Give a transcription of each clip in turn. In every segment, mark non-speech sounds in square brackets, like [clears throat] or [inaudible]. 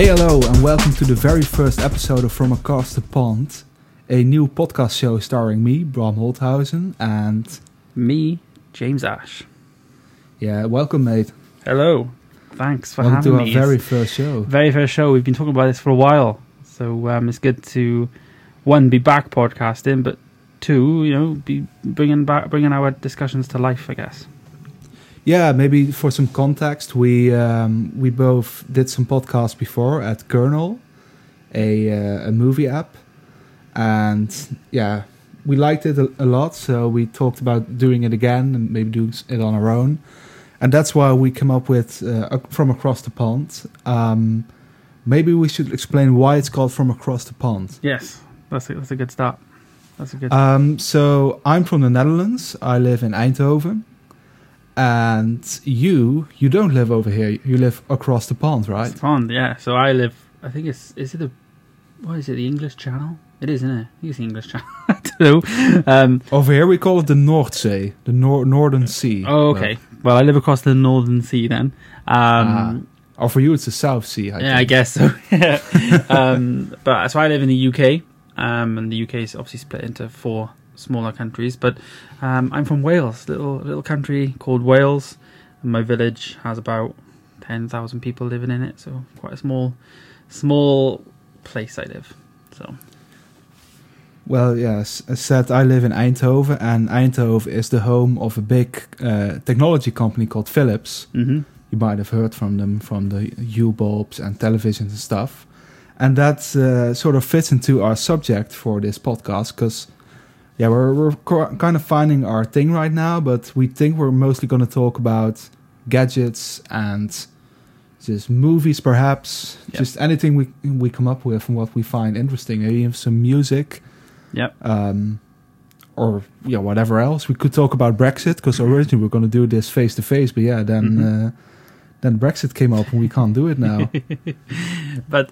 Hey, hello, and welcome to the very first episode of From Across the Pond, a new podcast show starring me, Bram Holthausen, and Me, James Ash. yeah, welcome, mate. Hello. Thanks for welcome having me. to our very It's first show. very first show. We've been talking about this for a while, so um, it's good to one be back podcasting, but two, you know, be bringing back bringing our discussions to life. I guess. Yeah, maybe for some context, we um, we both did some podcasts before at Kernel, a uh, a movie app, and yeah, we liked it a, a lot. So we talked about doing it again and maybe doing it on our own, and that's why we came up with uh, from across the pond. Um, maybe we should explain why it's called from across the pond. Yes, that's a, that's a good start. That's a good. Um, so I'm from the Netherlands. I live in Eindhoven. And you, you don't live over here. You live across the pond, right? It's fun, yeah. So I live. I think it's is it the what is it? The English Channel. It is, isn't it? I think it's the English Channel. [laughs] I don't know. Um, Over here we call it the Noordzee, the nor- Northern Sea. oh, okay. Well, I live across the Northern Sea then. Um, Or for you, it's the South Sea. I yeah, I guess so. [laughs] um, but so I live in the UK, um, and the UK is obviously split into four smaller countries. But um, I'm from Wales, little little country called Wales. And my village has about ten thousand people living in it, so quite a small, small place I live. So Well, yes. As said, I live in Eindhoven, and Eindhoven is the home of a big uh, technology company called Philips. hmm You might have heard from them from the Hue bulbs and televisions and stuff. And that uh, sort of fits into our subject for this podcast because, yeah, we're, we're co- kind of finding our thing right now, but we think we're mostly going to talk about gadgets and just movies, perhaps, Yep. just anything we we come up with and what we find interesting. Maybe even some music, Yep. um, or yeah, whatever else. We could talk about Brexit because originally we were going to do this face to face, but yeah, then Mhm. uh, then Brexit came up and we can't do it now. [laughs] but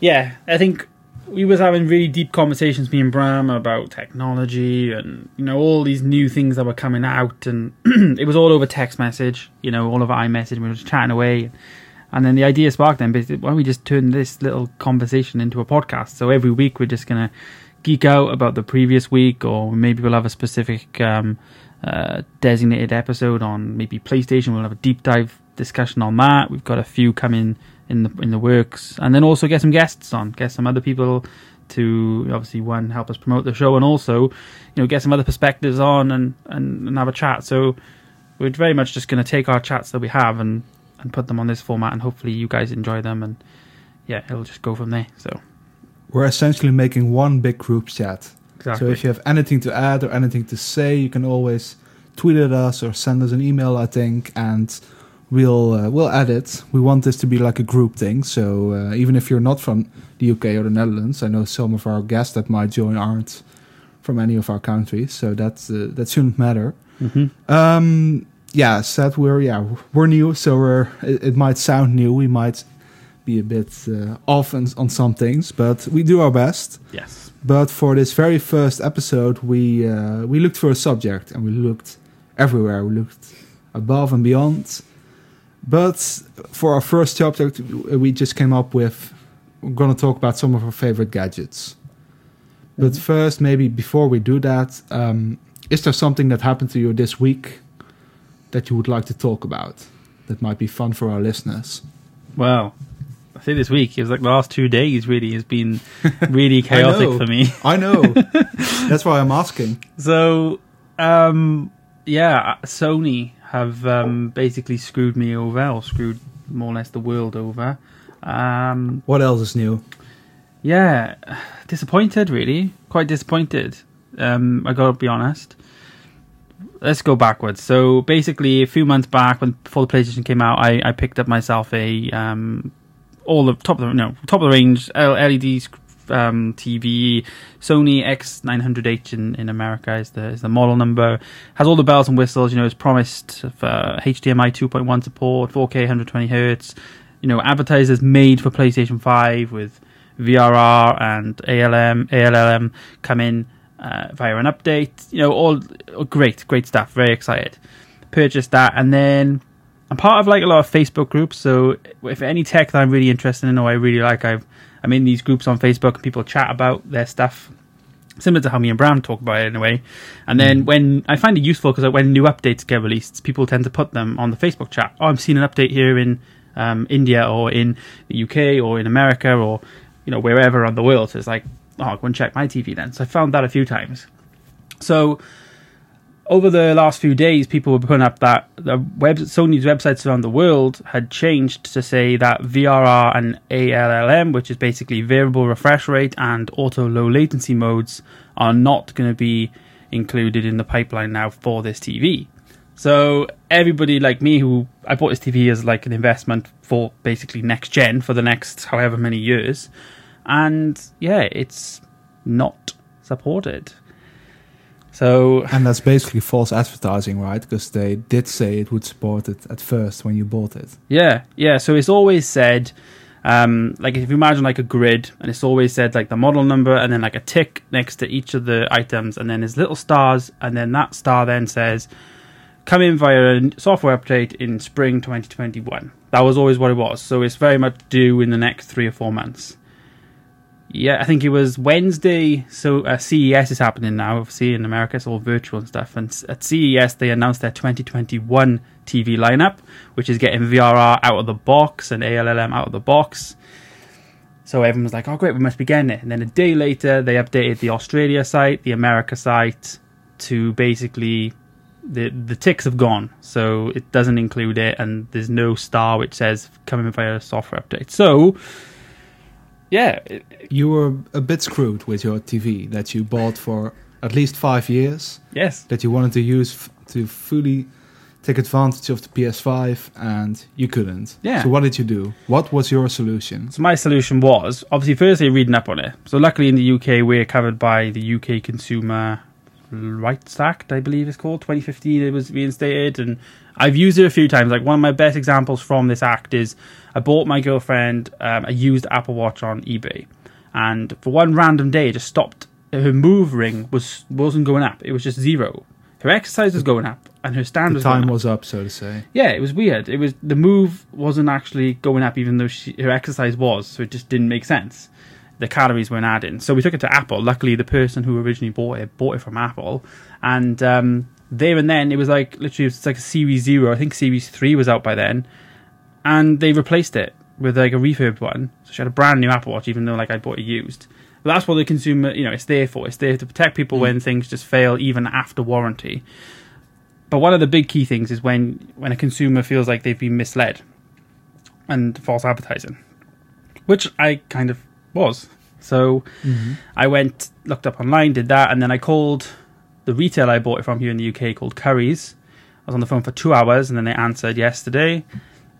yeah, I think we was having really deep conversations, me and Bram, about technology and you know all these new things that were coming out, and [clears throat] it was all over text message, you know, all over iMessage. We were just chatting away, and then the idea sparked. Then, basically, why don't we just turn this little conversation into a podcast? So every week we're just gonna geek out about the previous week, or maybe we'll have a specific um, uh, designated episode on maybe PlayStation. We'll have a deep dive discussion on that. We've got a few coming in the in the works, and then also get some guests on, get some other people to obviously one help us promote the show, and also you know get some other perspectives on and and, and have a chat. So we're very much just going to take our chats that we have and and put them on this format, and hopefully you guys enjoy them, and yeah, it'll just go from there. So we're essentially making one big group chat. exactly. So if you have anything to add or anything to say, you can always tweet at us or send us an email. I think, and we'll uh, we'll add it. We want this to be like a group thing. So uh, even if you're not from the UK or the Netherlands, I know some of our guests that might join aren't from any of our countries. So that uh, that shouldn't matter. hmm Um, yeah, said we're yeah we're new, so we're it, it might sound new. We might be a bit uh, off on, on some things, but we do our best. yes, But for this very first episode, we uh, we looked for a subject and we looked everywhere. We looked above and beyond. But for our first subject, we just came up with we're going to talk about some of our favorite gadgets. But Mhm. first, maybe before we do that, um, is there something that happened to you this week that you would like to talk about? That might be fun for our listeners. well. I think this week it was like the last two days. Really, has been [laughs] really chaotic for me. I know. [laughs] That's why I'm asking. So, um, yeah, Sony have um, basically screwed me over, or screwed more or less the world over. Um, What else is new? yeah, disappointed, really. Quite disappointed. Um, I gotta be honest. Let's go backwards. So basically, a few months back, when before the PlayStation came out, I, I picked up myself a um, all the top of the no top of the range LED um, TV Sony X900H in, in America is the is the model number. Has all the bells and whistles. You know, it's promised for HDMI 2.1 support, 4K 120 hertz. You know, advertisers made for PlayStation 5 with VRR and ALM ALLM come in uh, via an update. You know, all oh, great, great stuff. Very excited. Purchased that, and then I'm part of like a lot of Facebook groups. So if any tech that I'm really interested in or I really like, I've I'm in these groups on Facebook and people chat about their stuff. Similar to how me and Bram talk about it in a way. And then when I find it useful because when new updates get released, people tend to put them on the Facebook chat. Oh, I'm seeing an update here in um, India or in the UK or in America or you know wherever on the world. So it's like, oh, I'll go and check my TV then. So I found that a few times. So over the last few days, people were putting up that the web, Sony's websites around the world had changed to say that VRR and ALLM, which is basically variable refresh rate and auto low latency modes, are not going to be included in the pipeline now for this TV. So everybody like me, who I bought this TV as like an investment for basically next gen for the next however many years, and yeah, it's not supported. So [laughs] and that's basically false advertising, right? Because they did say it would support it at first when you bought it. Yeah, yeah. So it's always said, um, like if you imagine like a grid, and it's always said like the model number, and then like a tick next to each of the items, and then there's little stars, and then that star then says, "Come in via a software update in spring 2021." That was always what it was. So it's very much due in the next three or four months. Yeah, I think it was Wednesday. So uh, CES is happening now, obviously in America. It's all virtual and stuff. And at CES, they announced their 2021 TV lineup, which is getting VRR out of the box and ALLM out of the box. So everyone was like, "Oh, great, we must be getting it." And then a day later, they updated the Australia site, the America site, to basically the the ticks have gone, so it doesn't include it, and there's no star which says coming via a software update. So yeah, you were a bit screwed with your TV that you bought for at least five years. Yes, that you wanted to use f- to fully take advantage of the PS5, and you couldn't. Yeah. So what did you do? What was your solution? So my solution was obviously firstly reading up on it. So luckily in the UK we're covered by the UK Consumer Rights Act, I believe it's called. 2015 it was reinstated, and I've used it a few times. Like one of my best examples from this act is I bought my girlfriend um, a used Apple Watch on eBay, and for one random day, it just stopped. Her move ring was wasn't going up. It was just zero. Her exercise was going up, and her stand The was time going up. was up, so to say. Yeah, it was weird. It was the move wasn't actually going up, even though she, her exercise was. So it just didn't make sense. The calories weren't adding. So we took it to Apple. Luckily, the person who originally bought it bought it from Apple, and um, there and then it was like literally it was like a Series Zero. I think Series Three was out by then, and they replaced it with like a refurbed one. So she had a brand new Apple Watch, even though like I bought it used. But that's what the consumer, you know, it's there for. It's there to protect people mm. when things just fail, even after warranty. But one of the big key things is when when a consumer feels like they've been misled and false advertising, which I kind of was. So mm-hmm. I went, looked up online, did that, and then I called the retailer I bought it from here in the UK called Currys. I was on the phone for two hours, and then they answered yesterday,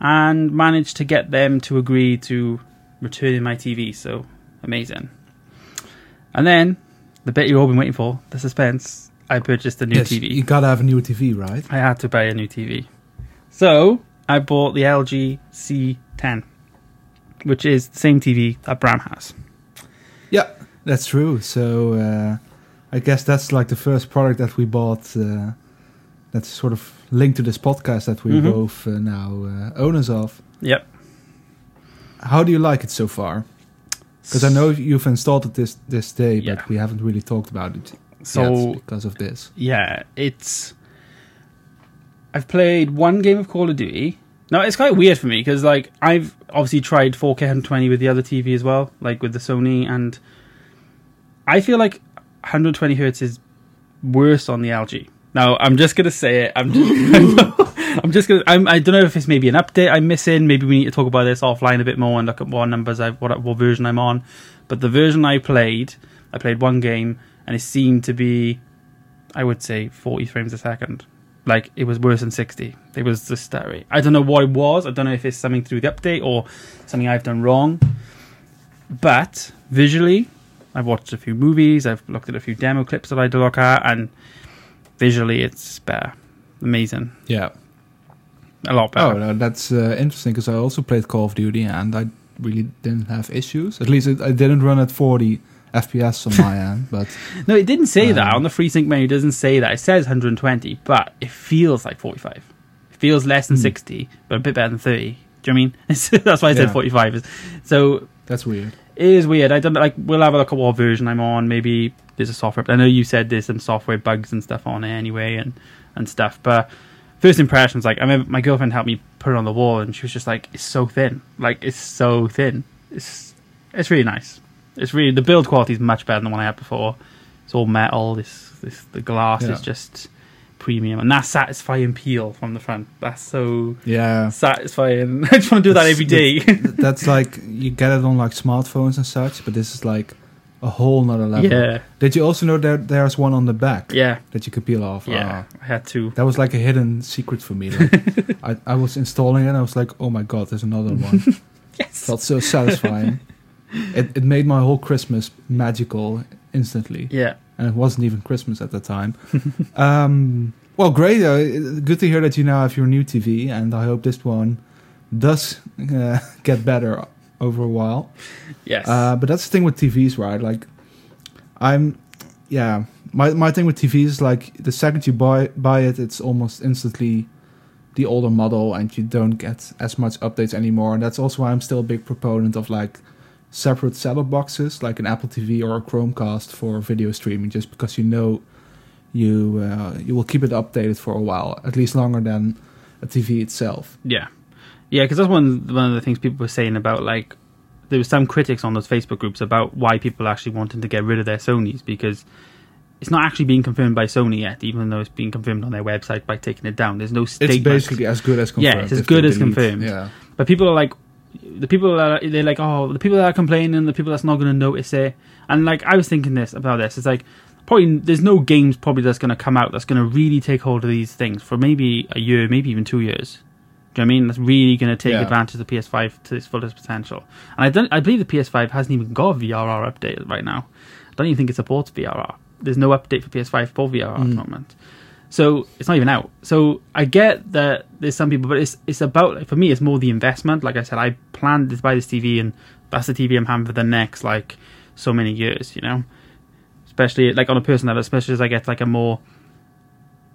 and managed to get them to agree to returning my TV. So amazing. And then the bit you've all been waiting for, the suspense. I purchased a new yes, TV. you gotta have a new TV, right? I had to buy a new TV. So I bought the LG C10, which is the same TV that Bram has. Yeah, that's true. So uh, I guess that's like the first product that we bought. Uh, that's sort of linked to this podcast that we're Mhm. both uh, now uh, owners of. Yep. How do you like it so far? Because I know you've installed it this this day, Yeah. but we haven't really talked about it So because of this. yeah, it's. I've played one game of Call of Duty. Now it's quite weird for me because like I've obviously tried 4K 120 with the other TV as well, like with the Sony, and I feel like 120 hertz is worse on the LG. Now I'm just gonna say it. I'm just, [laughs] I'm just gonna. I'm, I don't know if it's maybe an update I'm missing. Maybe we need to talk about this offline a bit more and look at what numbers I've what what version I'm on. But the version I played, I played one game and it seemed to be, I would say, 40 frames a second. Like it was worse than 60. It was just stuttery. I don't know what it was. I don't know if it's something through the update or something I've done wrong. But visually, I've watched a few movies. I've looked at a few demo clips that I had to look at, and visually, it's better. Amazing. Yeah. A lot better. Oh, no, that's uh, interesting because I also played Call of Duty and I really didn't have issues. At least it, I didn't run at 40 FPS on my end, [laughs] but No, it didn't say that Um, on the FreeSync menu. It doesn't say that. It says 120, but it feels like 45. It feels less than Hmm. 60, but a bit better than 30. Do you know what I mean? [laughs] That's why I said 45. Is- So That's weird. It is weird. I don't like. We'll have a look at what version I'm on. Maybe there's a software. I know you said there's some software bugs and stuff on it anyway, and and stuff. But first impressions, like I remember my girlfriend helped me put it on the wall, and she was just like, "It's so thin. Like it's so thin. It's it's really nice. It's really the build quality is much better than the one I had before. It's all metal. This this the glass Yeah. is just premium, and that satisfying peel from the front. That's so Yeah. satisfying. [laughs] I just want to do that every day. That's like you get it on like smartphones and such, but this is like a whole nother level. yeah, Did you also know that there's one on the back yeah, that you could peel off? yeah. Ah, I had to. that was like a hidden secret for me. Like, [laughs] I, I was installing it and I was like, oh my god, there's another one. [laughs] Yes. Felt so satisfying. it, it made my whole Christmas magical instantly. Yeah. And it wasn't even Christmas at the time. [laughs] um, well, great. Uh, good to hear that you now have your new TV, and I hope this one does uh, [laughs] get better over a while. Yes. Uh, but that's the thing with TVs, right? Like, I'm, yeah. My my thing with TVs is like the second you buy buy it, it's almost instantly the older model, and you don't get as much updates anymore. And that's also why I'm still a big proponent of like separate setup boxes, like an Apple TV or a Chromecast for video streaming, just because you know you uh, you will keep it updated for a while, at least longer than a TV itself. yeah. Yeah, because that's one one of the things people were saying about like there was some critics on those Facebook groups about why people actually wanted to get rid of their Sonys because it's not actually being confirmed by Sony yet, even though it's being confirmed on their website by taking it down. There's no It's statement. basically as good as confirmed. Yeah, it's as good as confirmed. Yeah. But people are like, the people that are, they're like, oh, the people that are complaining, the people that's not going to notice it. And like, I was thinking this about this. It's like, probably there's no games probably that's going to come out that's going to really take hold of these things for maybe a year, maybe even two years. Do you know what I mean? That's really going to take Yeah. advantage of the PS5 to its fullest potential. And I don't, I believe the PS5 hasn't even got a VRR update right now. I don't even think it supports VRR. There's no update for PS5 for VRR at the Mm. moment. So it's not even out. So I get that there's some people, but it's it's about for me, it's more the investment. Like I said, I planned to buy this TV, and that's the TV I'm having for the next like so many years. You know, especially like on a personal level, especially as I get like a more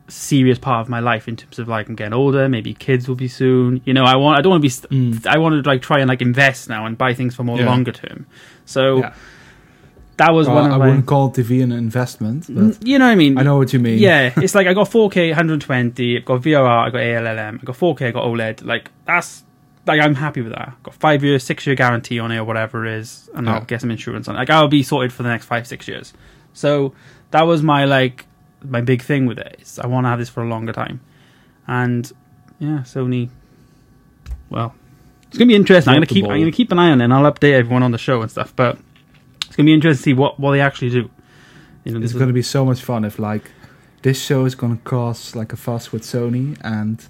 serious part of my life in terms of like I'm getting older. Maybe kids will be soon. You know, I want I don't want to be. St- Mm. I want to like try and like invest now and buy things for more Yeah. longer term. So Yeah. That was Well, one of I my. wouldn't call TV an investment, but you know what I mean? I know what you mean. Yeah, [laughs] it's like I got 4K, 120, I've got VRR, I got ALLM, I got 4K, I got OLED. Like that's like I'm happy with that. got five year, six year guarantee on it or whatever it is, and I'll get some insurance on it. Like I'll be sorted for the next five, six years. So that was my like my big thing with it. Is I want to have this for a longer time, and yeah, Sony. Well, it's gonna be interesting. I'm gonna keep I'm gonna keep an eye on it, and I'll update everyone on the show and stuff. But it's gonna be interesting to see what what they actually do. You know, It's going to be so much fun if like this show is going to cause like a fuss with Sony, and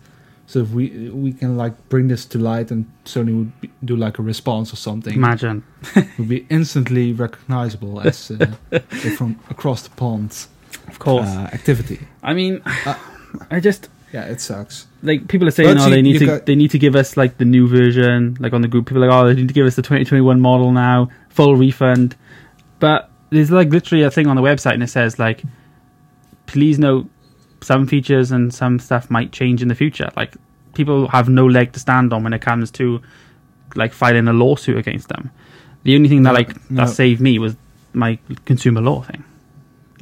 so if we we can like bring this to light, and Sony would be, do like a response or something, imagine. it would be instantly recognizable as uh, [laughs] from across the pond Of course. uh, activity. I mean, Uh, I just Yeah, it sucks. like people are saying, But oh, you- they need to got- they need to give us like the new version. Like on the group, people are like, oh, they need to give us the 2021 model now, full refund. But there's like literally a thing on the website, and it says like, please note some features and some stuff might change in the future. Like people have no leg to stand on when it comes to like filing a lawsuit against them. The only thing that No, like no. that saved me was my consumer law thing.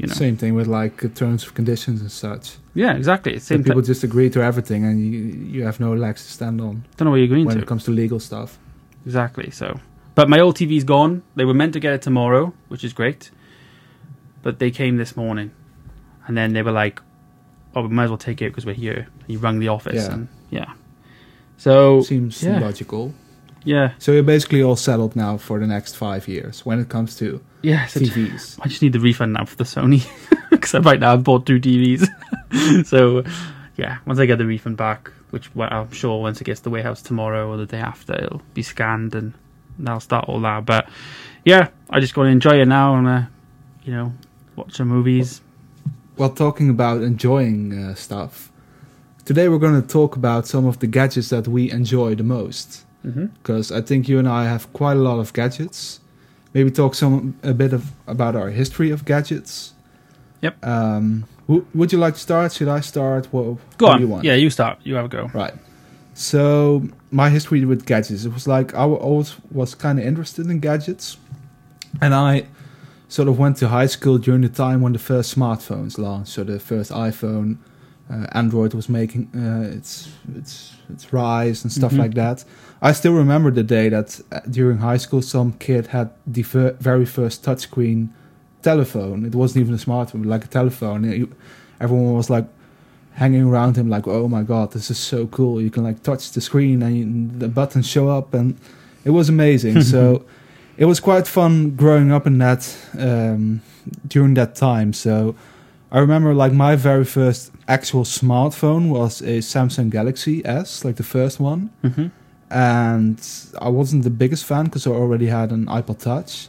You know. Same thing with like terms of conditions and such. Yeah, exactly. Same people thing. just agree to everything, and you you have no legs to stand on Don't know what you're agreeing when to. it comes to legal stuff. Exactly. So, but my old TV's gone. They were meant to get it tomorrow, which is great. But they came this morning, and then they were like, "Oh, we might as well take it because we're here." He rang the office, Yeah. and yeah. So Seems yeah. logical. Yeah, So you're basically all settled now for the next five years when it comes to yeah. So TVs. I just need the refund now for the Sony [laughs] because right now I've bought two TVs. [laughs] so yeah, once I get the refund back, which I'm sure once it gets to the warehouse tomorrow or the day after, it'll be scanned and that'll start all that. But yeah, I just got to enjoy it now and uh, you know watch some movies. Well, talking about enjoying uh, stuff, today we're going to talk about some of the gadgets that we enjoy the most. Mm-hmm. Because I think you and I have quite a lot of gadgets. Maybe talk some a bit of about our history of gadgets. Yep. Um, w- would you like to start? Should I start? What, Go on. you want? Yeah, you start. You have a go. Right. So my history with gadgets, it was like I always was kind of interested in gadgets, and I sort of went to high school during the time when the first smartphones launched. So the first iPhone, uh, Android was making uh, its its its rise and stuff Mhm. like that. I still remember the day that uh, during high school some kid had the ver- very first touchscreen telephone. It wasn't even a smartphone, like a telephone. You- everyone was like hanging around him like oh my god this is so cool you can like touch the screen and you, the buttons show up and it was amazing [laughs] so it was quite fun growing up in that um, during that time so i remember like my very first actual smartphone was a samsung galaxy s like the first one. Mm-hmm. and i wasn't the biggest fan because i already had an ipod touch.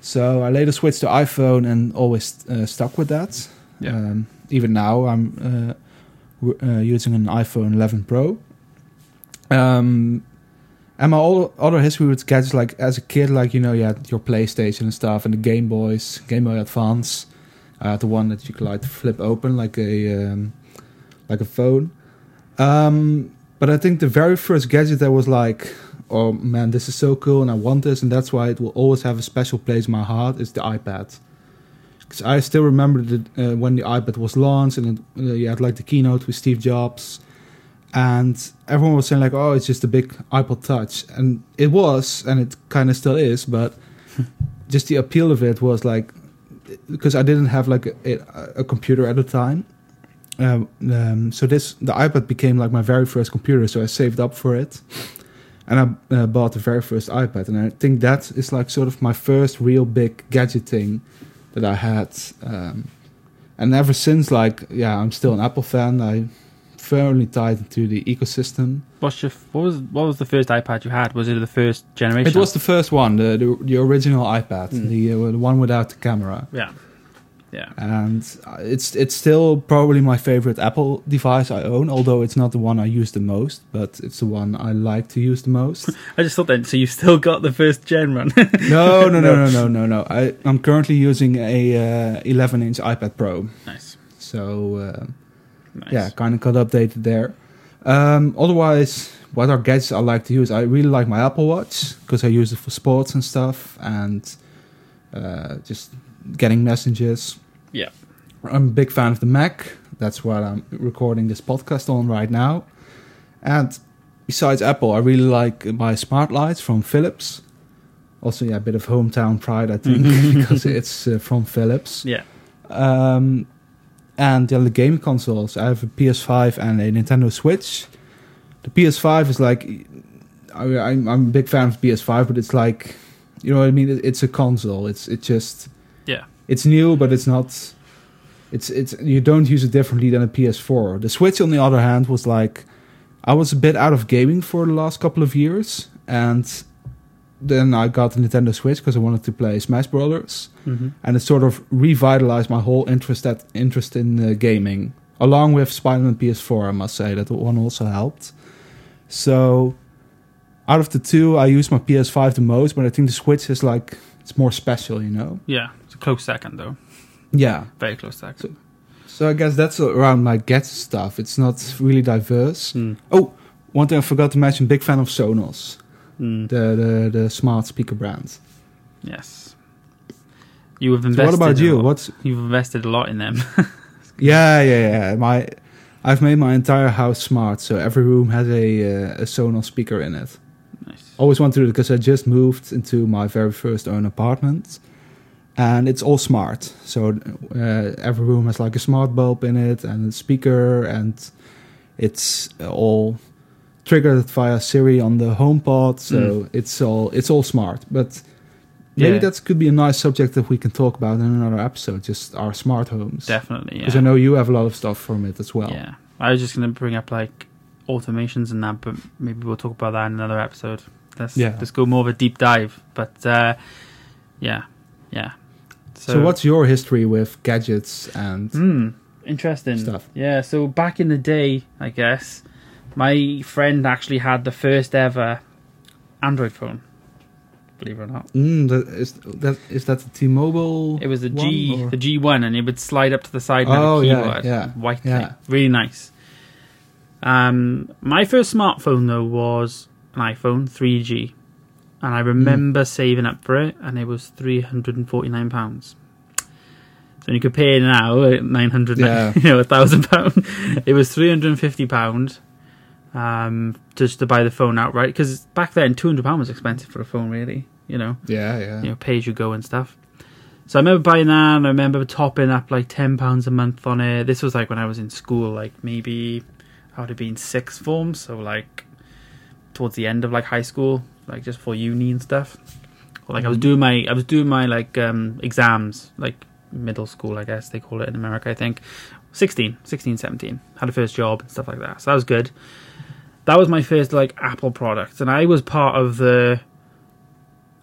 So i later switched to iphone and always uh, stuck with that. Yeah. um, even now i'm uh, w- uh, using an iphone 11 pro. Um, and my all, other history with gadgets like as a kid like you know you had your playstation and stuff and the game boys game boy advance i had the one that you could like flip open like a um, like a phone. Um, but i think the very first gadget that was like oh man this is so cool and i want this and that's why it will always have a special place in my heart is the ipad. Because i still remember the, uh, when the ipad was launched and it, uh, you had like the keynote with steve jobs and everyone was saying like oh it's just a big ipod touch. And it was and it kind of still is but [laughs] just the appeal of it was like because i didn't have like a, a computer at the time. Um, um, so this the ipad became like my very first computer so i saved up for it. And i uh, bought the very first ipad. And i think that is like sort of my first real big gadget thing that i had um, and ever since like yeah i'm still an apple fan. I firmly tied into the ecosystem What's your what was what was the first iPad you had? Was it the first generation? it was the first one the the, the original ipad Mm. the, uh, the one without the camera yeah, yeah. and it's it's still probably my favorite Apple device I own. Although it's not the one I use the most, but it's the one I like to use the most. [laughs] I just thought then. So you still got the first gen [laughs] one? no, no, no, no, no, no, no. I I'm currently using a uh, 11 inch iPad Pro, nice, so uh, nice. yeah, kind of got updated there. Um, otherwise, what are gadgets I like to use? I really like my Apple Watch because I use it for sports and stuff, and uh, just getting messages. Yeah. I'm a big fan of the Mac. That's what I'm recording this podcast on right now. And besides Apple, I really like my smart lights from Philips. Also, yeah, a bit of hometown pride, I think, [laughs] because it's uh, from Philips. yeah. Um, and the game consoles. I have a PS5 and a Nintendo Switch. The PS5 is like, I, I'm, I'm a big fan of PS5, but it's like, you know what I mean? It's a console. It's it just Yeah. it's new, but it's not. It's it's you don't use it differently than a PS4. The Switch, on the other hand, was like I was a bit out of gaming for the last couple of years, and then I got the Nintendo Switch because I wanted to play Smash Brothers, Mm-hmm. and it sort of revitalized my whole interest at, interest in uh, gaming, along with Spider-Man PS4. I must say that one also helped. So, out of the two, I use my PS5 the most, but I think the Switch is like it's more special, you know. Yeah. It's a close second though. Yeah. Very close second. So I guess that's around my get stuff. It's not really diverse. Mm. Oh, one thing I forgot to mention: big fan of Sonos, Mm. the the, the smart speaker brands. Yes. You have So invested. what about you? lot- What's You've invested a lot in them. [laughs] yeah yeah yeah my I've made my entire house smart, so every room has a uh, a Sonos speaker in it. nice. Always wanted to do it because I just moved into my very first own apartment, and it's all smart. So uh, every room has like a smart bulb in it and a speaker, and it's all triggered via Siri on the HomePod. So Mm. it's all it's all smart. But maybe Yeah. that could be a nice subject that we can talk about in another episode. Just our smart homes, Definitely. because Yeah. I know you have a lot of stuff from it as well. Yeah. I was just going to bring up like automations and that, but maybe we'll talk about that in another episode. Let's Yeah. let's go more of a deep dive. But uh, yeah, yeah. So, what's your history with gadgets and Hmm. Interesting Stuff. Yeah. So back in the day, I guess my friend actually had the first ever Android phone. believe it or not. Mm, that is that is that the T-Mobile? It was the G, or- the G1, and it would slide up to the side. and Oh, yeah, keyboard, yeah, white yeah. thing, really nice. Um, my first smartphone though was an iPhone 3G, and I remember saving up for it, and it was three hundred and forty nine pounds. So you compare now nine hundred, Yeah. [laughs] you know, a thousand pound. It was three hundred and fifty pound, um, just to buy the phone outright. Because back then, two hundred pound was expensive for a phone, really. You know Yeah, yeah. you know, pay as you go and stuff. So I remember buying that, and I remember topping up like ten pounds a month on it. This was like when I was in school, like maybe I would have been sixth form, so like towards the end of like high school, like just for uni and stuff. Or like I was doing my, I was doing my like um exams, like middle school, I guess they call it in America. I think 16, 16, 17. Had a first job and stuff like that, so that was good. That was my first like Apple product, and I was part of the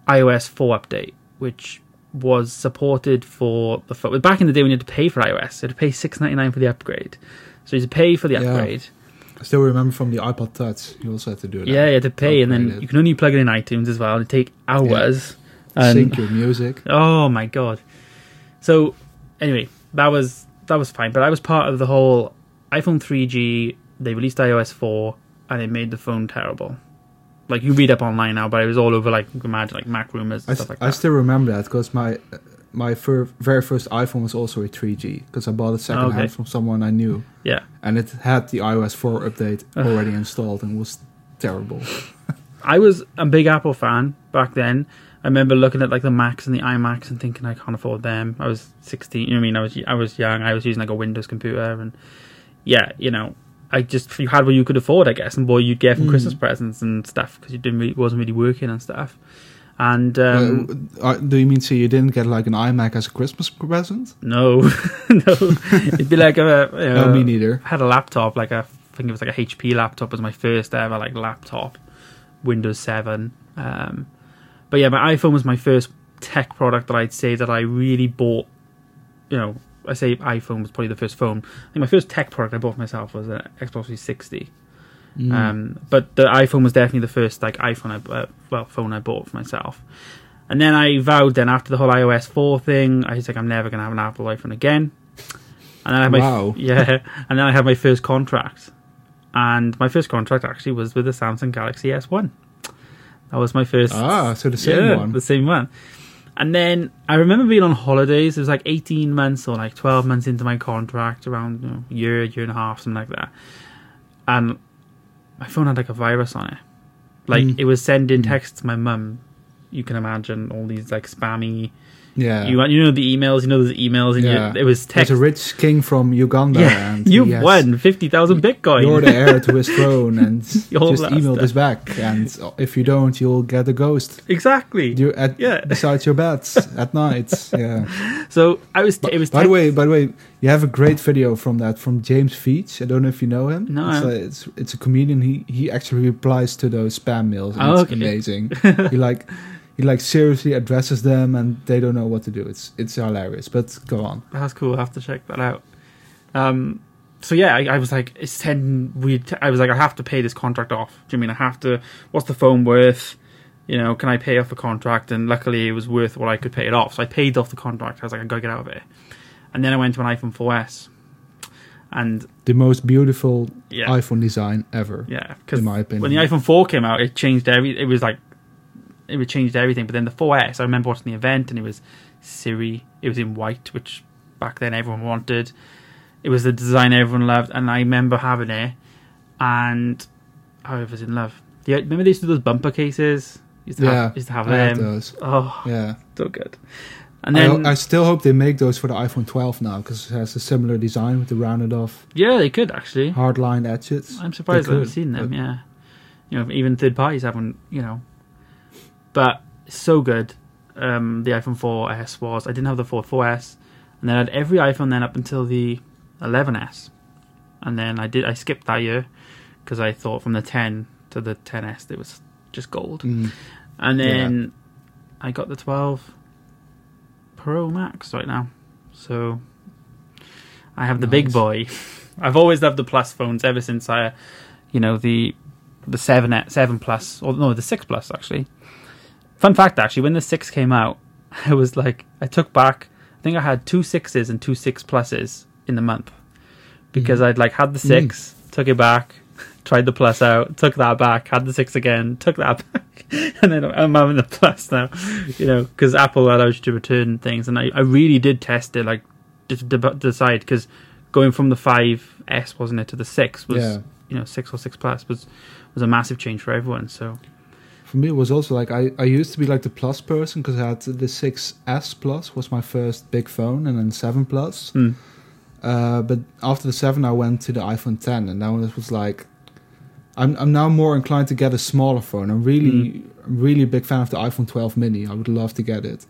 iOS 4 update, which was supported for the phone. Back in the day when you had to pay for iOS, you had to pay six ninety nine for the upgrade. So you had to pay for the Yeah. upgrade. I still remember from the iPod Touch, you also had to do that. Yeah, you had to pay, and then it. you can only plug it in iTunes as well. and It take hours. And, sync your music. Oh my god! So anyway, that was that was fine, but I was part of the whole iPhone 3G. They released iOS 4, and it made the phone terrible. Like you read up online now, but it was all over like you can imagine like MacRumors I, stuff like I that. still remember that because my my fir- very first iPhone was also a 3G because I bought it second Okay. hand from someone I knew, yeah. and it had the iOS 4 [sighs] update already installed and was terrible. I was a big Apple fan back then. I remember looking at like the Macs and the iMacs and thinking I can't afford them. I was sixteen. You know what I mean? I was I was young. I was using like a Windows computer, and yeah, you know, I just you had what you could afford, I guess, and what you'd get from Mm. Christmas presents and stuff because you didn't really, wasn't really working and stuff. And um, Uh, do you mean so you didn't get like an iMac as a Christmas present? no, [laughs] no, it'd be like a [laughs] you know, no, me neither. I had a laptop, like a, I think it was like a HP laptop was my first ever like laptop, Windows Seven. Um, but yeah, my iPhone was my first tech product that I'd say that I really bought. You know, I say iPhone was probably the first phone. I think my first tech product I bought myself was an Xbox 360. Mm. Um, but the iPhone was definitely the first like iPhone I uh, well phone I bought for myself. And then I vowed then after the whole iOS four thing, I was like I'm never gonna have an Apple iPhone again. And then I had my Wow. [laughs] yeah, and then I had my first contract, and my first contract actually was with the Samsung Galaxy S1. That was my first ah, so the same yeah, one. the same one. And then I remember being on holidays. It was like 18 months or like 12 months into my contract, around you know, year, year and a half, something like that. And my phone had like a virus on it. Like Mm. it was sending Mm. texts to my mum. You can imagine all these like spammy. Yeah. You you know the emails. You know those emails, and Yeah. you, it was There's text. a rich king from Uganda, yeah, and [laughs] you has- won fifty thousand Bitcoin. You're the heir to his [laughs] throne, and [laughs] just email this back. And if you don't, you'll get a ghost. exactly. You at Yeah. beside your beds at night. Yeah. So I was. it was. by the way, by the way, you have a great video from that from James Veitch. I don't know if you know him. No, it's a, it's, it's a comedian. He he actually replies to those spam mails. And Oh, it's okay. amazing. he like he like seriously addresses them, and they don't know what to do. It's it's hilarious. But go on. That's cool. I have to check that out. Um, so yeah, I, I was like, it's ten. We, I was like, I have to pay this contract off. Do you mean I have to? What's the phone worth? You know, can I pay off the contract? And luckily, it was worth what I could pay it off. So I paid off the contract. I was like, I gotta get out of it. And then I went to an iPhone 4S, and The most beautiful yeah, iPhone design ever. yeah, because in my opinion. when the iPhone 4 came out, it changed every. It was like it would changed everything. But then the 4S, I remember watching the event, and it was Siri. It was in white, which back then everyone wanted. It was the design everyone loved, and I remember having it, and I was in love. Yeah, remember they used to do those bumper cases. Used to yeah, have, used to have I have them. those. Oh, Yeah, so good. And I, then I still hope they make those for the iPhone 12 now because it has a similar design with the rounded off, yeah, they could actually. hard line edges. I'm surprised I haven't seen them. Yeah, you know, even third parties haven't. You know, but so good. Um, the iPhone 4S was. I didn't have the 4 4S, and then I had every iPhone then up until the 11S, and then I did. I skipped that year because I thought from the 10 to the 10S it was just gold, Mm. and then I got the 12 Pro Max right now. So I have the big boy. [laughs] I've always loved the plus phones ever since I, you know, the the seven seven plus or no the six plus actually. Fun fact, actually, when the six came out, [laughs] I was like, I took back. I think I had two sixes and two six pluses in the month because Mhm. I'd like had the six, took it back, [laughs] tried the plus out, took that back, had the six again, took that [laughs] back, and then I'm having the plus now. You know, because Apple allows you to return things, and I, I really did test it, like to, to decide because going from the 5S wasn't it to the six was Yeah. you know six or six plus was was a massive change for everyone. So For me, it was also like I, I used to be like the plus person because I had the 6S Plus was my first big phone, and then 7 Plus. hmm. Uh, but after the 7, I went to the iPhone 10, and now it was like I'm I'm now more inclined to get a smaller phone. I'm really I'm really a big fan of the iPhone 12 mini. I would love to get it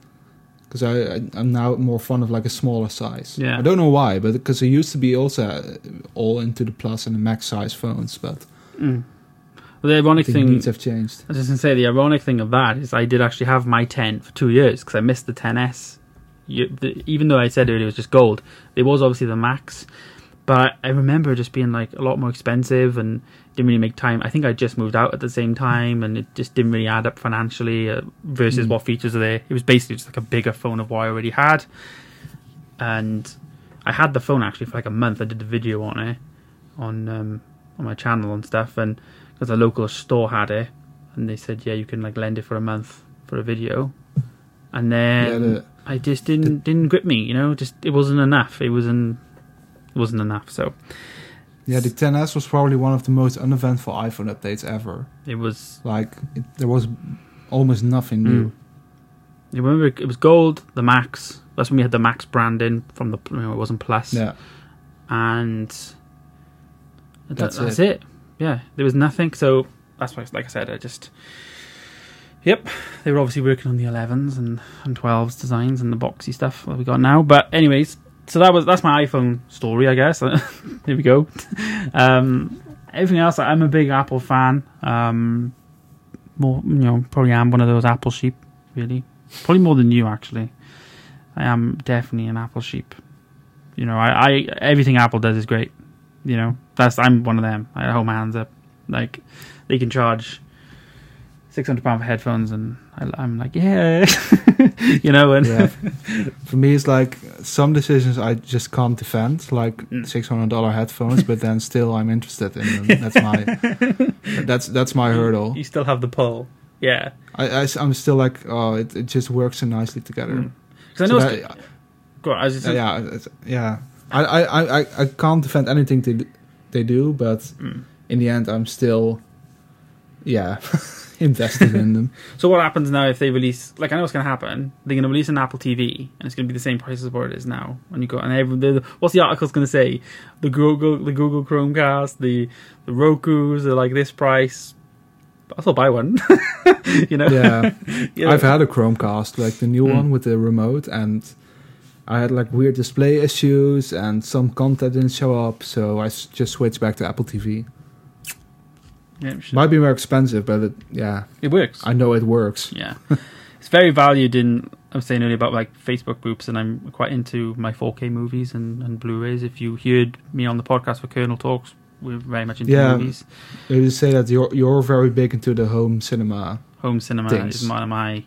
because I, I I'm now more fond of like a smaller size. Yeah. I don't know why, but because I used to be also all into the plus and the max size phones, but Mm. Well, the ironic thing needs have changed. I was just gonna say the ironic thing of that is I did actually have my 10 for two years because I missed the 10s. You, the, even though I said earlier it was just gold, it was obviously the max. But I remember just being like a lot more expensive and didn't really make time. I think I just moved out at the same time and it just didn't really add up financially uh, versus Mm. what features are there. It was basically just like a bigger phone of what I already had. And I had the phone actually for like a month. I did a video on it on um, on my channel and stuff, and because a local store had it, and they said, yeah, you can like lend it for a month for a video, and then yeah, the, I just didn't didn't grip me, you know, just it wasn't enough. It wasn't it wasn't enough. So yeah, the 10s was probably one of the most uneventful iPhone updates ever. it was. Like it, there was almost nothing new. Mm. I remember it was gold, the Max. That's when we had the Max branding from the. You know, it wasn't Plus. Yeah, and that- That's that's, it. it. Yeah, there was nothing. So that's why, like I said, I just. Yep, they were obviously working on the 11s and and 12s designs and the boxy stuff that we got now. But anyways, so that was that's my iPhone story, I guess. [laughs] Here we go. Um, everything else, I'm a big Apple fan. Um, more, you know, probably am one of those Apple sheep. Really, probably more than you actually. I am definitely an Apple sheep. You know, I, I everything Apple does is great. You know, that's I'm one of them. I hold my hands up. Like they can charge six hundred pound for headphones, and I, I'm like, yeah, [laughs] you know, and yeah. [laughs] For me, it's like some decisions I just can't defend, like Mm. six hundred dollar headphones, but then still I'm interested in them. That's my [laughs] that's that's my hurdle. you still have the pull. Yeah, I, I am still like, oh, it, it just works so nicely together. because I So know. it's, that- go on, I was just, yeah, yeah. I, I, I, I- can't defend anything they, they do, but Mm. in the end, I'm still, yeah, [laughs] invested in them. [laughs] So what happens now if they release? Like I know what's going to happen. They're going to release an Apple TV, and it's going to be the same price as what it is now. When you go and every, the, what's the article's going to say? The Google, the Google Chromecast, the the Roku's are like this price. I thought buy one. [laughs] you know. Yeah, You know? I've had a Chromecast, like the new Mm. one with the remote, and I had like weird display issues, and some content didn't show up, so I s- just switched back to Apple TV. Yeah, it Might be more expensive, but it, yeah, it works. I know it works. Yeah, it's very valued in. I was saying earlier about like Facebook groups, and I'm quite into my 4K movies and, and Blu-rays. If you heard me on the podcast for Kernel Talks, we're very much into Yeah. movies. You say that you're you're very big into the home cinema. Home cinema Things. is one of my.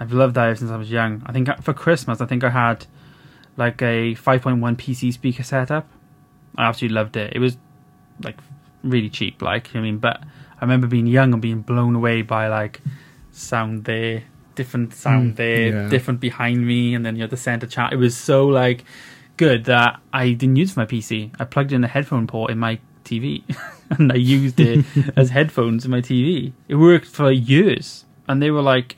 I've loved that ever since I was young. I think uh, for Christmas, I think I had like a 5.1 PC speaker setup. I absolutely loved it. It was like really cheap, like you know what I mean. But I remember being young and being blown away by like sound there, different sound Mm, there, yeah. different behind me, and then you had the center chat. It was so like good that I didn't use my PC. I plugged in a headphone port in my TV, [laughs] and I used it [laughs] as headphones in my TV. It worked for years, and they were like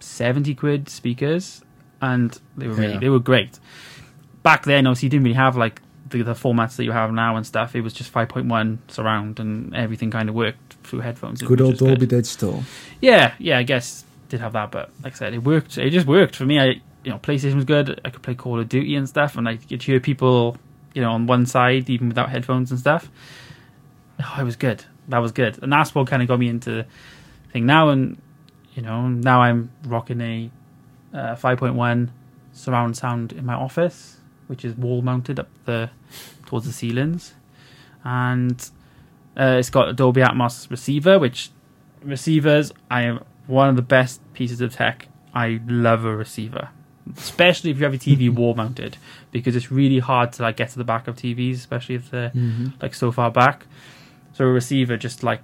seventy quid speakers, and they were really Yeah. they were great. Back then, obviously, you didn't really have like the, the formats that you have now and stuff. It was just five point one surround, and everything kind of worked through headphones. Good old good. Dolby Digital. Yeah, yeah, I guess did have that, but like I said, it worked. It just worked for me. I, you know, PlayStation was good. I could play Call of Duty and stuff, and I could hear people, you know, on one side even without headphones and stuff. Oh, it was good. That was good, and that's what kind of got me into thing now. And you know, now I'm rocking a uh, 5.1 surround sound in my office, which is wall mounted up the towards the ceilings, and uh, it's got a Dolby Atmos receiver, which receivers I am one of the best pieces of tech. I love a receiver, especially if you have your TV [laughs] wall mounted, because it's really hard to like get to the back of TVs, especially if they're hmm like so far back. So a receiver just like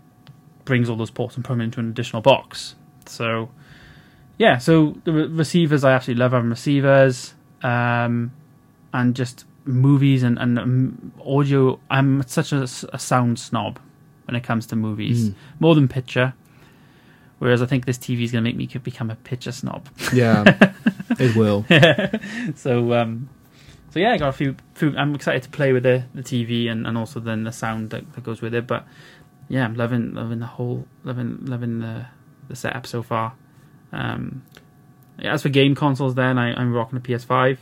brings all those ports and put them into an additional box. So yeah, so the re- receivers I absolutely love having receivers, um, and just movies and and um, audio. I'm such a sound snob when it comes to movies, Mm. more than picture. Whereas I think this TV is going to make me become a picture snob. Yeah, [laughs] it will. [laughs] so um so yeah, I got a few, few I'm excited to play with the, the TV and, and also then the sound that, that goes with it. But yeah, I'm loving loving the whole loving loving the the setup so far. Um as for game consoles then I, I'm rocking a PS5.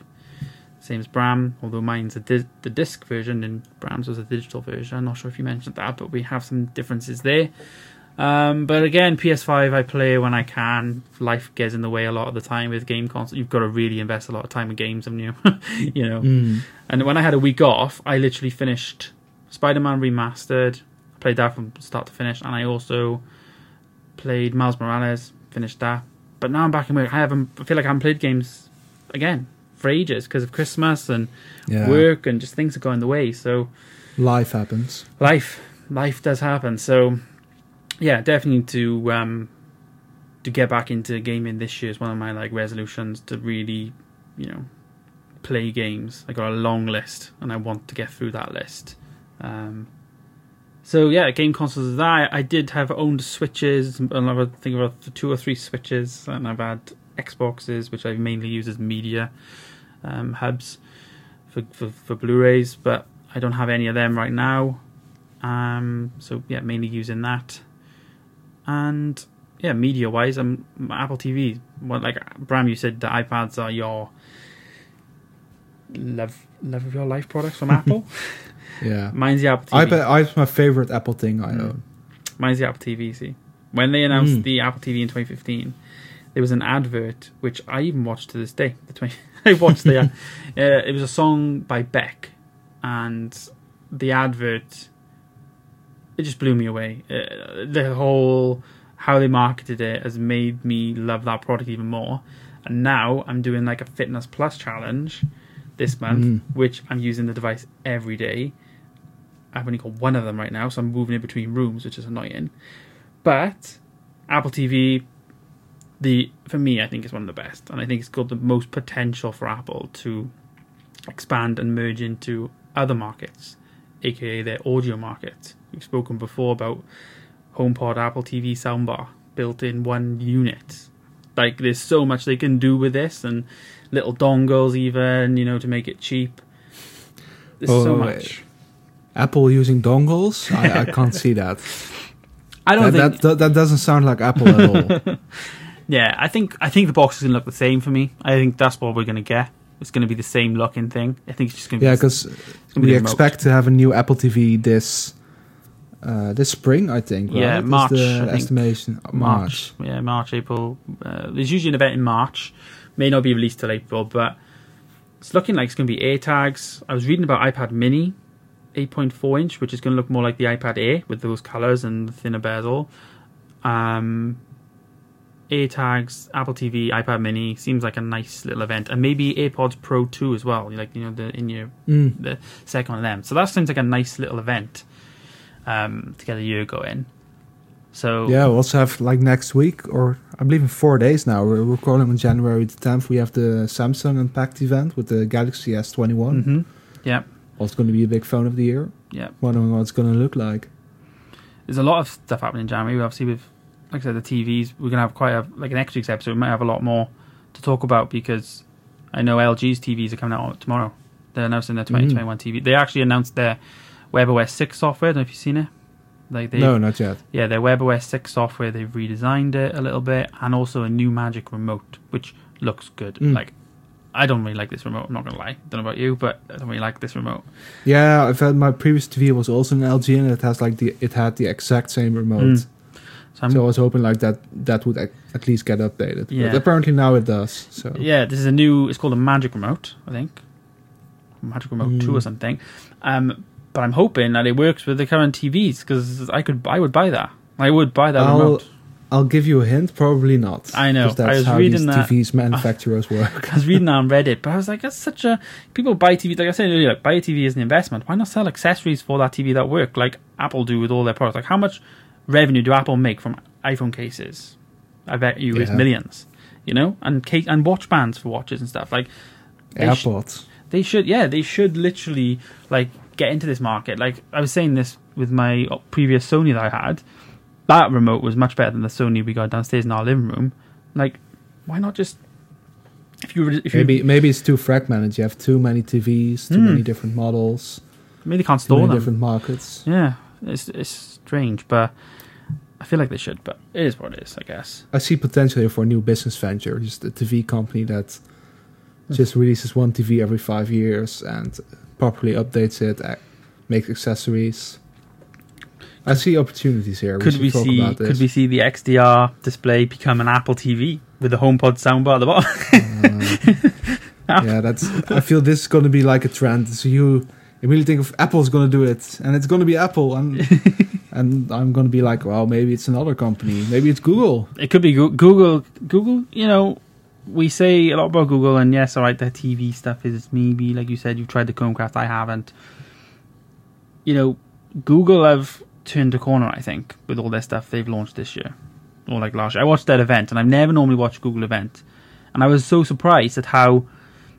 Same as Bram, although mine's a di- the disc version and Bram's was a digital version. I'm not sure if you mentioned that, but we have some differences there. Um, but again, PS5 I play when I can. Life gets in the way a lot of the time with game console. You've got to really invest a lot of time in games, haven't you? [laughs] you know. Mm. And when I had a week off, I literally finished Spider-Man Remastered. I played that from start to finish, and I also played Miles Morales. Finished that. But now I'm back in work. I haven't. I feel like I haven't played games again for ages because of Christmas and Yeah, work and just things are going the way. So life happens. life life does happen. So yeah definitely to um to get back into gaming this year is one of my like resolutions to really you know play games. I got a long list and i want to get through that list. Um so yeah game consoles is that. I did have owned switches and i think about two or three switches and i've had xboxes which i mainly use as media um hubs for, for for blu-rays but i don't have any of them right now um, so yeah, mainly using that, and yeah, media wise, I'm Apple TV. Well, like Bram, you said the iPads are your love love of your life products from [laughs] Apple. Yeah, Mine's the Apple TV. iPad. iPad's my favorite Apple thing I Mm. own. Mine's the Apple TV. See, when they announced Mm. the Apple TV in 2015, there was an advert which I even watched to this day. The 20, [laughs] I watched the. uh, it was a song by Beck, and the advert. It just blew me away. Uh, the whole how they marketed it has made me love that product even more. And now I'm doing like a Fitness Plus challenge this month, Mm. which I'm using the device every day. I've only got one of them right now, so I'm moving in between rooms, which is annoying. But Apple TV, the for me, I think it's one of the best, and I think it's got the most potential for Apple to expand and merge into other markets, aka their audio market. We've spoken before about HomePod Apple TV soundbar built in one unit. Like there's so much they can do with this, and little dongles even, you know, to make it cheap. There's Oh, so much. Apple using dongles? I, I can't see that. [laughs] I don't that, think. that, that doesn't sound like Apple at all. [laughs] Yeah, I think I think the box is gonna look the same for me. I think that's what we're gonna get. It's gonna be the same looking thing. I think it's just gonna be yeah, because it's gonna be we the expect to have a new Apple TV this uh, this spring, I think. Right? Yeah, March, The I think. estimation March. Yeah, March, April. Uh, there's usually an event in March. May not be released till April, but it's looking like it's going to be AirTags. I was reading about iPad Mini, 8.4 inch, which is going to look more like the iPad Air with those colors and the thinner bezel. Um, AirTags, Apple TV, iPad Mini seems like a nice little event, and maybe AirPods Pro 2 as well. Like you know, the in your Mm. the second one of them. So that seems like a nice little event um, to get a year going. So Yeah, we also have like next week, or I believe in four days now. We're recording on January the 10th. We have the Samsung Unpacked event with the Galaxy S21. hmm yeah, Also going to be a big phone of the year. yeah. Wondering what it's going to look like. There's a lot of stuff happening in January. Obviously, with like I said, the TVs, we're gonna have quite a like an next week's episode. We might have a lot more to talk about because I know LG's TVs are coming out tomorrow. They're announcing their 2021 TV. They actually announced their WebOS 6 software. I don't know if you've seen it. Like they, No, not yet. yeah, their WebOS 6 software. They've redesigned it a little bit, and also a new Magic Remote, which looks good. Mm. Like, I don't really like this remote. I'm not gonna lie. Don't know about you, but I don't really like this remote. Yeah, I've had my previous TV was also an LG, and it has like the it had the exact same remote. Mm. So So I was hoping like that that would at least get updated. Yeah. But apparently now it does. So Yeah, this is a new. It's called a Magic Remote, I think. Magic Remote Two or Mm. something. Um, but I'm hoping that it works with the current TVs because I could, I would buy that. I would buy that I'll- remote. I'll give you a hint. Probably not. I know. That's I was how reading these that- TVs [laughs] manufacturers work. [laughs] I was reading that on Reddit, but I was like, that's such a people buy TV. Like I said earlier, like, buy a TV as an investment. Why not sell accessories for that TV that work, like Apple do with all their products? Like, how much revenue do Apple make from iPhone cases? I bet you it's Yeah. millions. You know, and case and watch bands for watches and stuff. Like, they sh- AirPods. they should, yeah, they should literally like get into this market. Like I was saying this with my previous Sony that I had. That remote was much better than the Sony we got downstairs in our living room. Like, why not just if you if you Maybe maybe it's too fragmented. You have too many TVs, too Hmm. many different models, maybe they can't too store many them. different markets. Yeah, it's it's strange, but I feel like they should. But it is what it is, I guess. I see potential here for a new business venture, just a TV company that just releases one TV every five years and properly updates it, ac- makes accessories. I see opportunities here. Could we talk see about this. could we see the XDR display become an Apple TV with the HomePod soundbar at the bottom? Uh, [laughs] yeah, that's. I feel this is going to be like a trend. So you immediately think of Apple's going to do it, and it's going to be Apple, and [laughs] and I'm going to be like, well, maybe it's another company, maybe it's Google. It could be Goo- Google. Google, you know, we say a lot about Google, and yes, all right, their TV stuff is maybe like you said, you've tried the Chromecast. I haven't. You know, Google have turned a corner. I think with all their stuff they've launched this year, or like last year. I watched that event, and I've never normally watched Google event, and I was so surprised at how.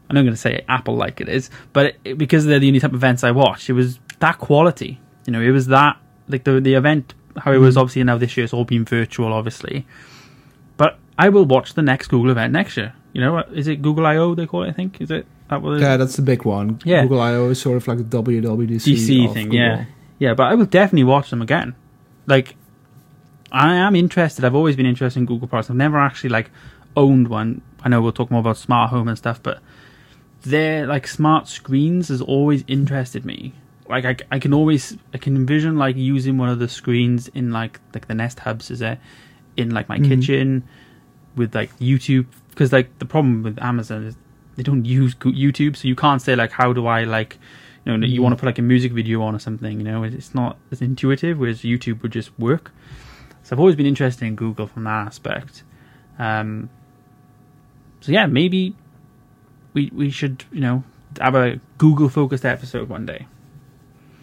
I'm not going to say Apple like it is, but it, because they're the only type of events I watch, it was that quality. You know, it was that like the the event how it was mm-hmm. obviously now this year it's all been virtual, obviously. But I will watch the next Google event next year. You know, is it Google I/O they call it? I think is it that was Yeah, that's the big one. Yeah. Google I/O is sort of like the WWDC DC thing. Google. Yeah, yeah. But I will definitely watch them again. Like, I am interested. I've always been interested in Google products. I've never actually like owned one. I know we'll talk more about smart home and stuff, but their like smart screens has always interested me. Like I, I can always I can envision like using one of the screens in like like the Nest hubs is there in like my Mhm. kitchen with like YouTube because like the problem with Amazon is they don't use YouTube, so you can't say like how do I like you know you Mhm. want to put like a music video on or something. You know, it's not as intuitive. Whereas YouTube would just work. So I've always been interested in Google from that aspect. Um, so yeah, maybe we we should you know have a Google focused episode one day.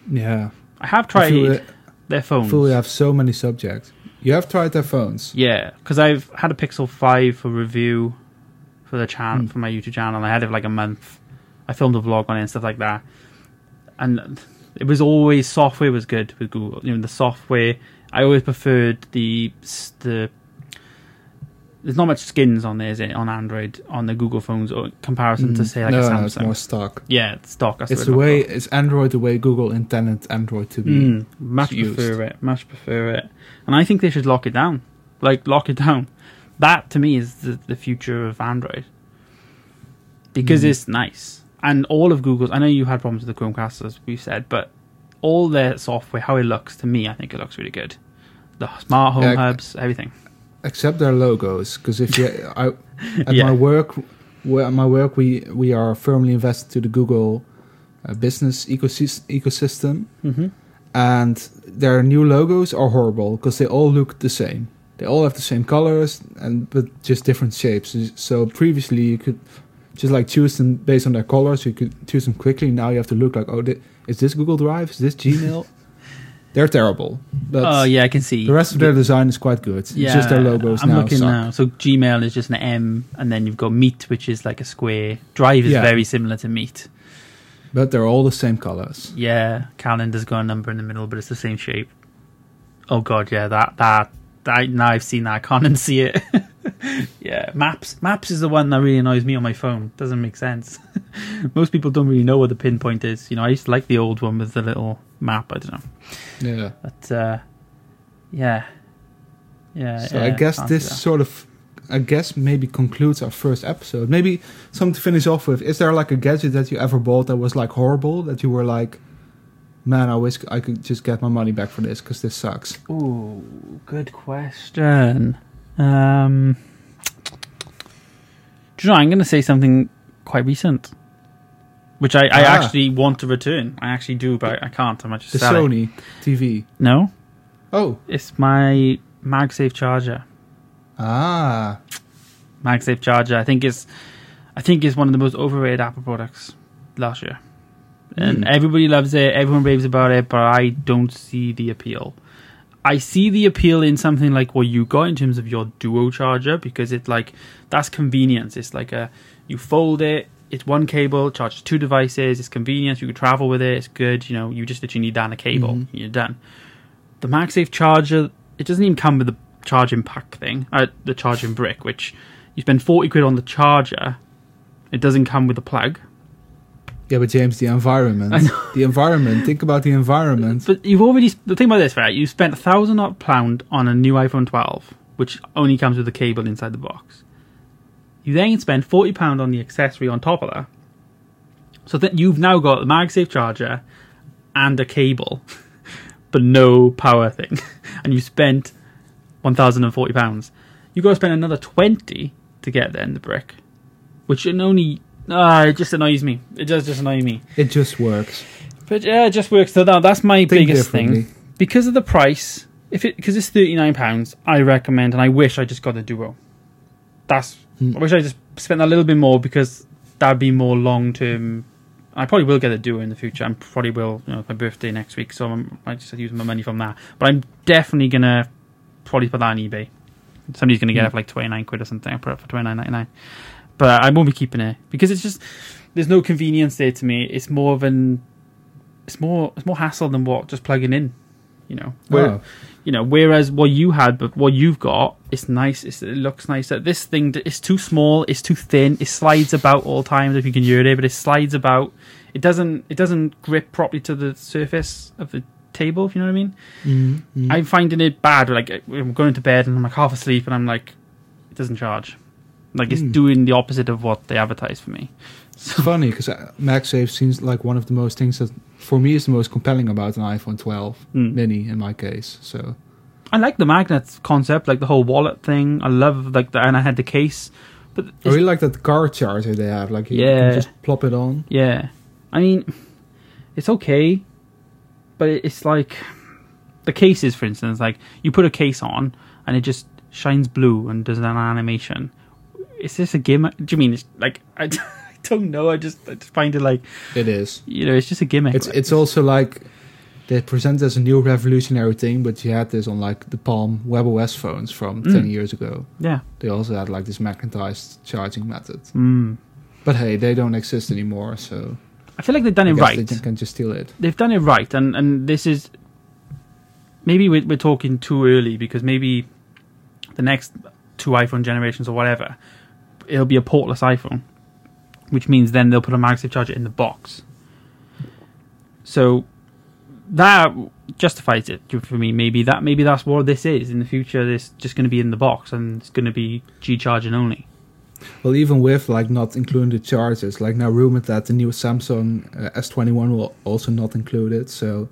Yeah. I have tried it- their phones. we have so many subjects. You have tried their phones. Yeah, because I've had a Pixel Five for review for the channel Hmm. for my YouTube channel. I had it for like a month. I filmed a vlog on it and stuff like that, and it was always software was good with Google. You know, the software. I always preferred the the. There's not much skins on there, is it, on Android on the Google phones, or comparison to Mm. say like no, a no, it's more stock. yeah, it's stock. That's It's the the word I'm way it's Android the way Google intended Android to be. Mm, much used. prefer it. Much prefer it. And I think they should lock it down. Like lock it down. That to me is the, the future of Android because Mm. it's nice. And all of Google's. I know you had problems with the Chromecast, as we said, but all their software, how it looks to me, I think it looks really good. The smart home Yeah, hubs, everything. Except their logos, because if you, I, at [laughs] Yeah. my work, where at my work we we are firmly invested to the Google uh, business ecosys- ecosystem, Mm-hmm. and their new logos are horrible because they all look the same. They all have the same colors and but just different shapes. So previously you could just like choose them based on their colors. You could choose them quickly. Now you have to look like, oh, thi- is this Google Drive? Is this Gmail? [laughs] They're terrible. But Oh yeah, I can see the rest of their design is quite good. Yeah, it's just their logos I'm now. looking suck. now. So Gmail is just an M, and then you've got Meet, which is like a square. Drive is Yeah. very similar to Meet. But they're all the same colors. Yeah, calendar's got a number in the middle, but it's the same shape. Oh god, yeah, that that, that now I've seen that, I can't [laughs] unsee it. yeah, maps. Maps is the one that really annoys me on my phone. Doesn't make sense. [laughs] Most people don't really know what the pinpoint is. You know, I used to like the old one with the little map. I don't know, Yeah. but uh, yeah, yeah. So yeah, I guess this sort of, I guess maybe concludes our first episode. Maybe something to finish off with. Is there like a gadget that you ever bought that was like horrible that you were like, man, I wish I could just get my money back for this because this sucks. Ooh, good question. Um, do you know, I'm going to say something quite recent, which I, I Ah. actually want to return. I actually do, but I can't. I might just The sell it. Sony TV. No, Oh, it's my MagSafe charger. Ah, MagSafe charger. I think is, I think is one of the most overrated Apple products last year, and Hmm. everybody loves it. Everyone raves about it, but I don't see the appeal. I see the appeal in something like what you got in terms of your Duo charger because it's like that's convenience. It's like a you fold it. It's one cable, charges two devices. It's convenience. You can travel with it. It's good. You know, you just literally need that and a cable. Mhm. You're done. The MagSafe charger, it doesn't even come with the charging pack thing, uh, the charging brick, which you spend 40 quid on the charger. It doesn't come with a plug. Yeah, but James, the environment, I know. the environment. Think about the environment. But you've already, the thing about this, right? You spent a thousand odd pound on a new iPhone 12, which only comes with a cable inside the box. You then spend 40 pound on the accessory on top of that. So that you've now got the MagSafe charger and a cable, [laughs] but no power thing. [laughs] And you spent 1,040 pounds. You've got to spend another 20 to get then the brick, which it only, ah, it just annoys me. It does just annoy me. It just works. But yeah, it just works. So now that's my Think biggest thing because of the price. If it because it's thirty nine pounds, I recommend, and I wish I just got a duo. That's Hmm. I wish I just spent a little bit more because that'd be more long term. I probably will get a duo in the future. I probably will. You know, it's my birthday next week, so I'm, I just use my money from that. But I'm definitely gonna probably put that on eBay. Somebody's gonna get Hmm. it for like twenty nine quid or something. I put it for twenty nine ninety nine. But I won't be keeping it because it's just there's no convenience there to me. It's more of an it's more it's more hassle than what just plugging in. You know, where Oh. you know, whereas what you had, but what you've got, it's nice. It's, it looks nice. That This thing, it's too small. It's too thin. It slides about all times. If you can hear it, but it slides about. It doesn't. It doesn't grip properly to the surface of the table. If you know what I mean. Mm, mm. I'm finding it bad. Like I'm going to bed and I'm like half asleep, and I'm like, it doesn't charge. Like it's Mm. doing the opposite of what they advertise for me. It's funny because MagSafe seems like one of the most things that, for me, is the most compelling about an iPhone 12 Mm. mini in my case. So I like the magnet concept, like the whole wallet thing. I love like the and I had the case, but I really like that car charger they have. Like you Yeah. can just plop it on. Yeah, I mean, it's okay, but it's like the cases, for instance. Like you put a case on and it just shines blue and does an animation. Is this a gimmick? Do you mean it's like I, I [laughs] don't know? I just I just find it like It is. you know it's just a gimmick. It's like, it's also like they present as a new revolutionary thing, but you had this on like the Palm WebOS phones from Mm. ten years ago. yeah. They also had like this magnetized charging method. Mm. But hey, they don't exist anymore, so I feel like they've done I it right. They can just steal it. they've done it right, and and this is maybe we're, we're talking too early because maybe the next two iPhone generations or whatever, it'll be a portless iPhone, which means then they'll put a MagSafe charger in the box. So that justifies it for me. Maybe that maybe that's what this is in the future. This just going to be in the box and it's going to be G charging only. Well, even with like not including the chargers, like now rumored that the new Samsung uh, S21 will also not include it. So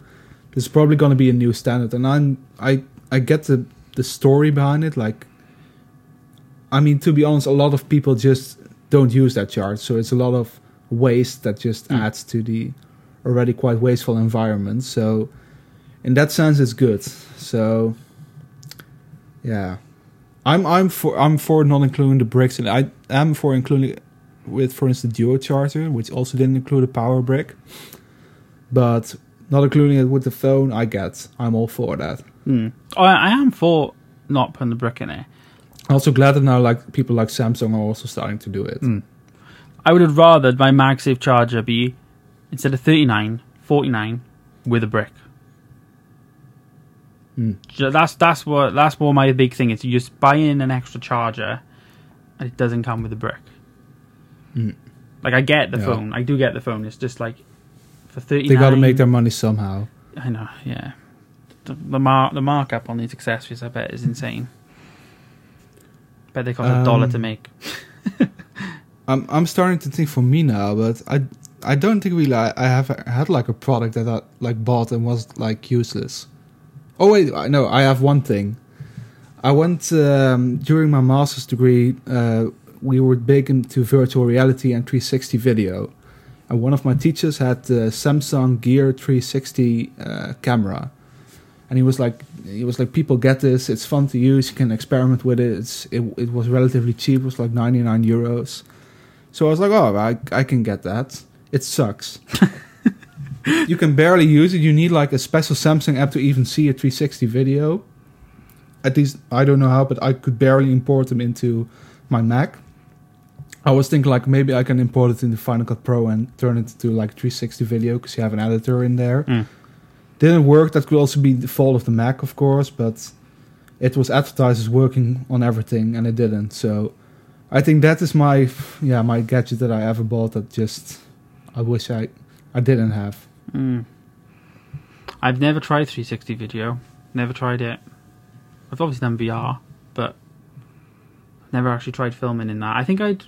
this is probably going to be a new standard. And I'm I I get the the story behind it. Like, I mean, to be honest, a lot of people just don't use that charge, so it's a lot of waste that just Mm. adds to the already quite wasteful environment. So in that sense, it's good. So yeah. I'm I'm for I'm for not including the bricks, and I am for including with, for instance, Duo charger, which also didn't include a power brick. But not including it with the phone, I get. I'm all for that. Hmm. I, I am for not putting the brick in it. Also glad that now like people like Samsung are also starting to do it. Mm. I would have rather my MagSafe charger be instead of 39, 49 with a brick. Mm. That's that's what that's what my big thing is. You just buy in an extra charger, and it doesn't come with a brick. Mm. Like I get the Yeah. phone, I do get the phone. It's just like for thirty. They got to make their money somehow. I know, yeah. The the, mar- the markup on these accessories, I bet, is insane. Bet they cost a dollar to make. I'm I'm starting to think for me now, but I I don't think really I, I have had like a product that I like bought and was like useless. Oh wait, I no, I have one thing. I went um, during my master's degree. Uh, we were big into virtual reality and 360 video, and one of my teachers had the Samsung Gear 360 uh, camera, and he was like, he was like, people get this. It's fun to use. You can experiment with it. It's it, it was relatively cheap. It was like ninety nine euros. So I was like, oh, I I can get that. It sucks. [laughs] you can barely use it. You need like a special Samsung app to even see a 360 video. At least I don't know how, but I could barely import them into my Mac. I was thinking like maybe I can import it into Final Cut Pro and turn it to like 360 video because you have an editor in there. Mm. Didn't work. That could also be the fault of the Mac, of course, but it was advertised as working on everything and it didn't. So I think that is my yeah my gadget that I ever bought that just I wish I I didn't have. Mm. I've never tried 360 video. Never tried it. I've obviously done VR, but never actually tried filming in that. I think I'd.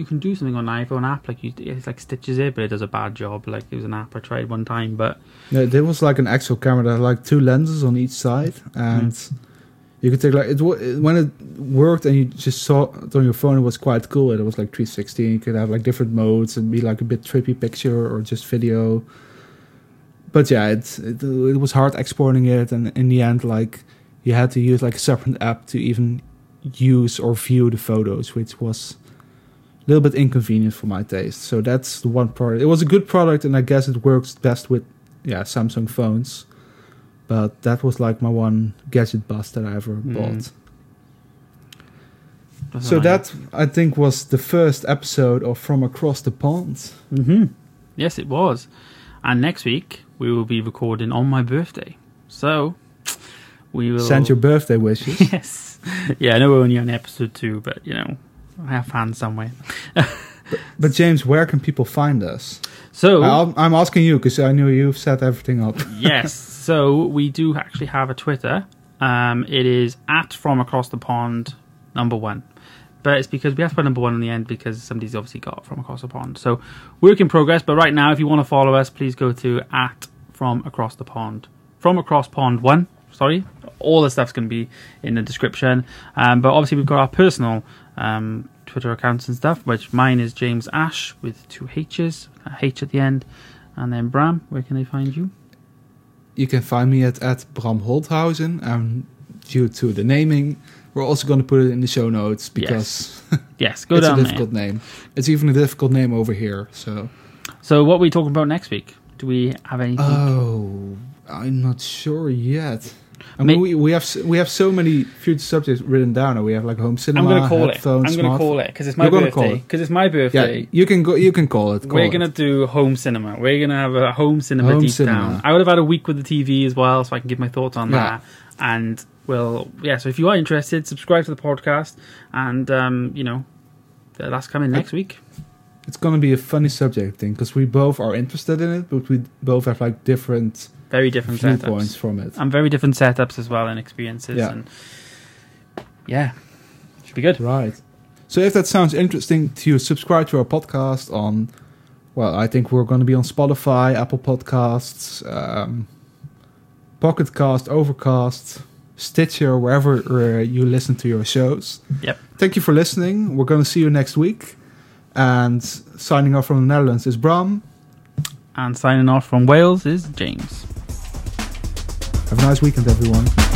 You can do something on an iPhone app, like you, it's like stitches it, but it does a bad job. Like it was an app I tried one time, but Yeah, there was like an actual camera that had like two lenses on each side, and hmm. you could take like it when it worked and you just saw it on your phone. It was quite cool. It was like 360. You could have like different modes and be like a bit trippy picture or just video. But yeah, it it, it was hard exporting it, and in the end, like you had to use like a separate app to even use or view the photos, which was little bit inconvenient for my taste. So that's the one product. It was a good product, and I guess it works best with yeah Samsung phones. But that was like my one gadget bust that I ever Mm. bought. So I that I think was the first episode of From Across the Pond. hmm Yes, it was. And next week we will be recording on my birthday. So we will Send your birthday wishes. [laughs] yes. Yeah, I know we're only on episode two, but you know, I have fans somewhere. but James, where can people find us? So I'll, I'm asking you because I know you've set everything up. [laughs] yes, so we do actually have a Twitter. Um, it is at from across the pond number one. But it's because we have to put number one on the end because somebody's obviously got from across the pond. So work in progress. But right now, if you want to follow us, please go to at from across the pond. From across pond one. Sorry, all the stuff's going to be in the description. Um, but obviously, we've got our personal um, Twitter accounts and stuff. Which mine is James Ash with two H's, H at the end, and then Bram. Where can they find you? You can find me at, at Bram Holthausen. And due to the naming, we're also going to put it in the show notes because [laughs] Yes, go it's a down there. difficult name. It's even a difficult name over here. So, So, what are we talking about next week? Do we have anything? oh, I'm not sure yet. I mean, we, we have we have so many future subjects written down. Or we have like home cinema. I'm going to call it. I'm going to call it because it's my You're gonna call birthday. it. Because it's my birthday. Yeah, you can go. You can call it. Call We're gonna do home cinema. We're gonna have a home cinema Home deep cinema. down. I would have had a week with the TV as well, so I can give my thoughts on Yeah. that. And well, yeah. So if you are interested, subscribe to the podcast, and um, you know, that's coming next week. It's going to be a funny subject thing because we both are interested in it, but we both have like different Very different viewpoints setups, from it. and very different setups as well, and experiences. Yeah. And yeah, should be good. Right. So if that sounds interesting to you, subscribe to our podcast on. Well, I think we're going to be on Spotify, Apple Podcasts, um, Pocket Cast, Overcast, Stitcher, wherever uh, you listen to your shows. Yep. Thank you for listening. We're going to see you next week. And signing off from the Netherlands is Bram. And signing off from Wales is James. Have a nice weekend, everyone.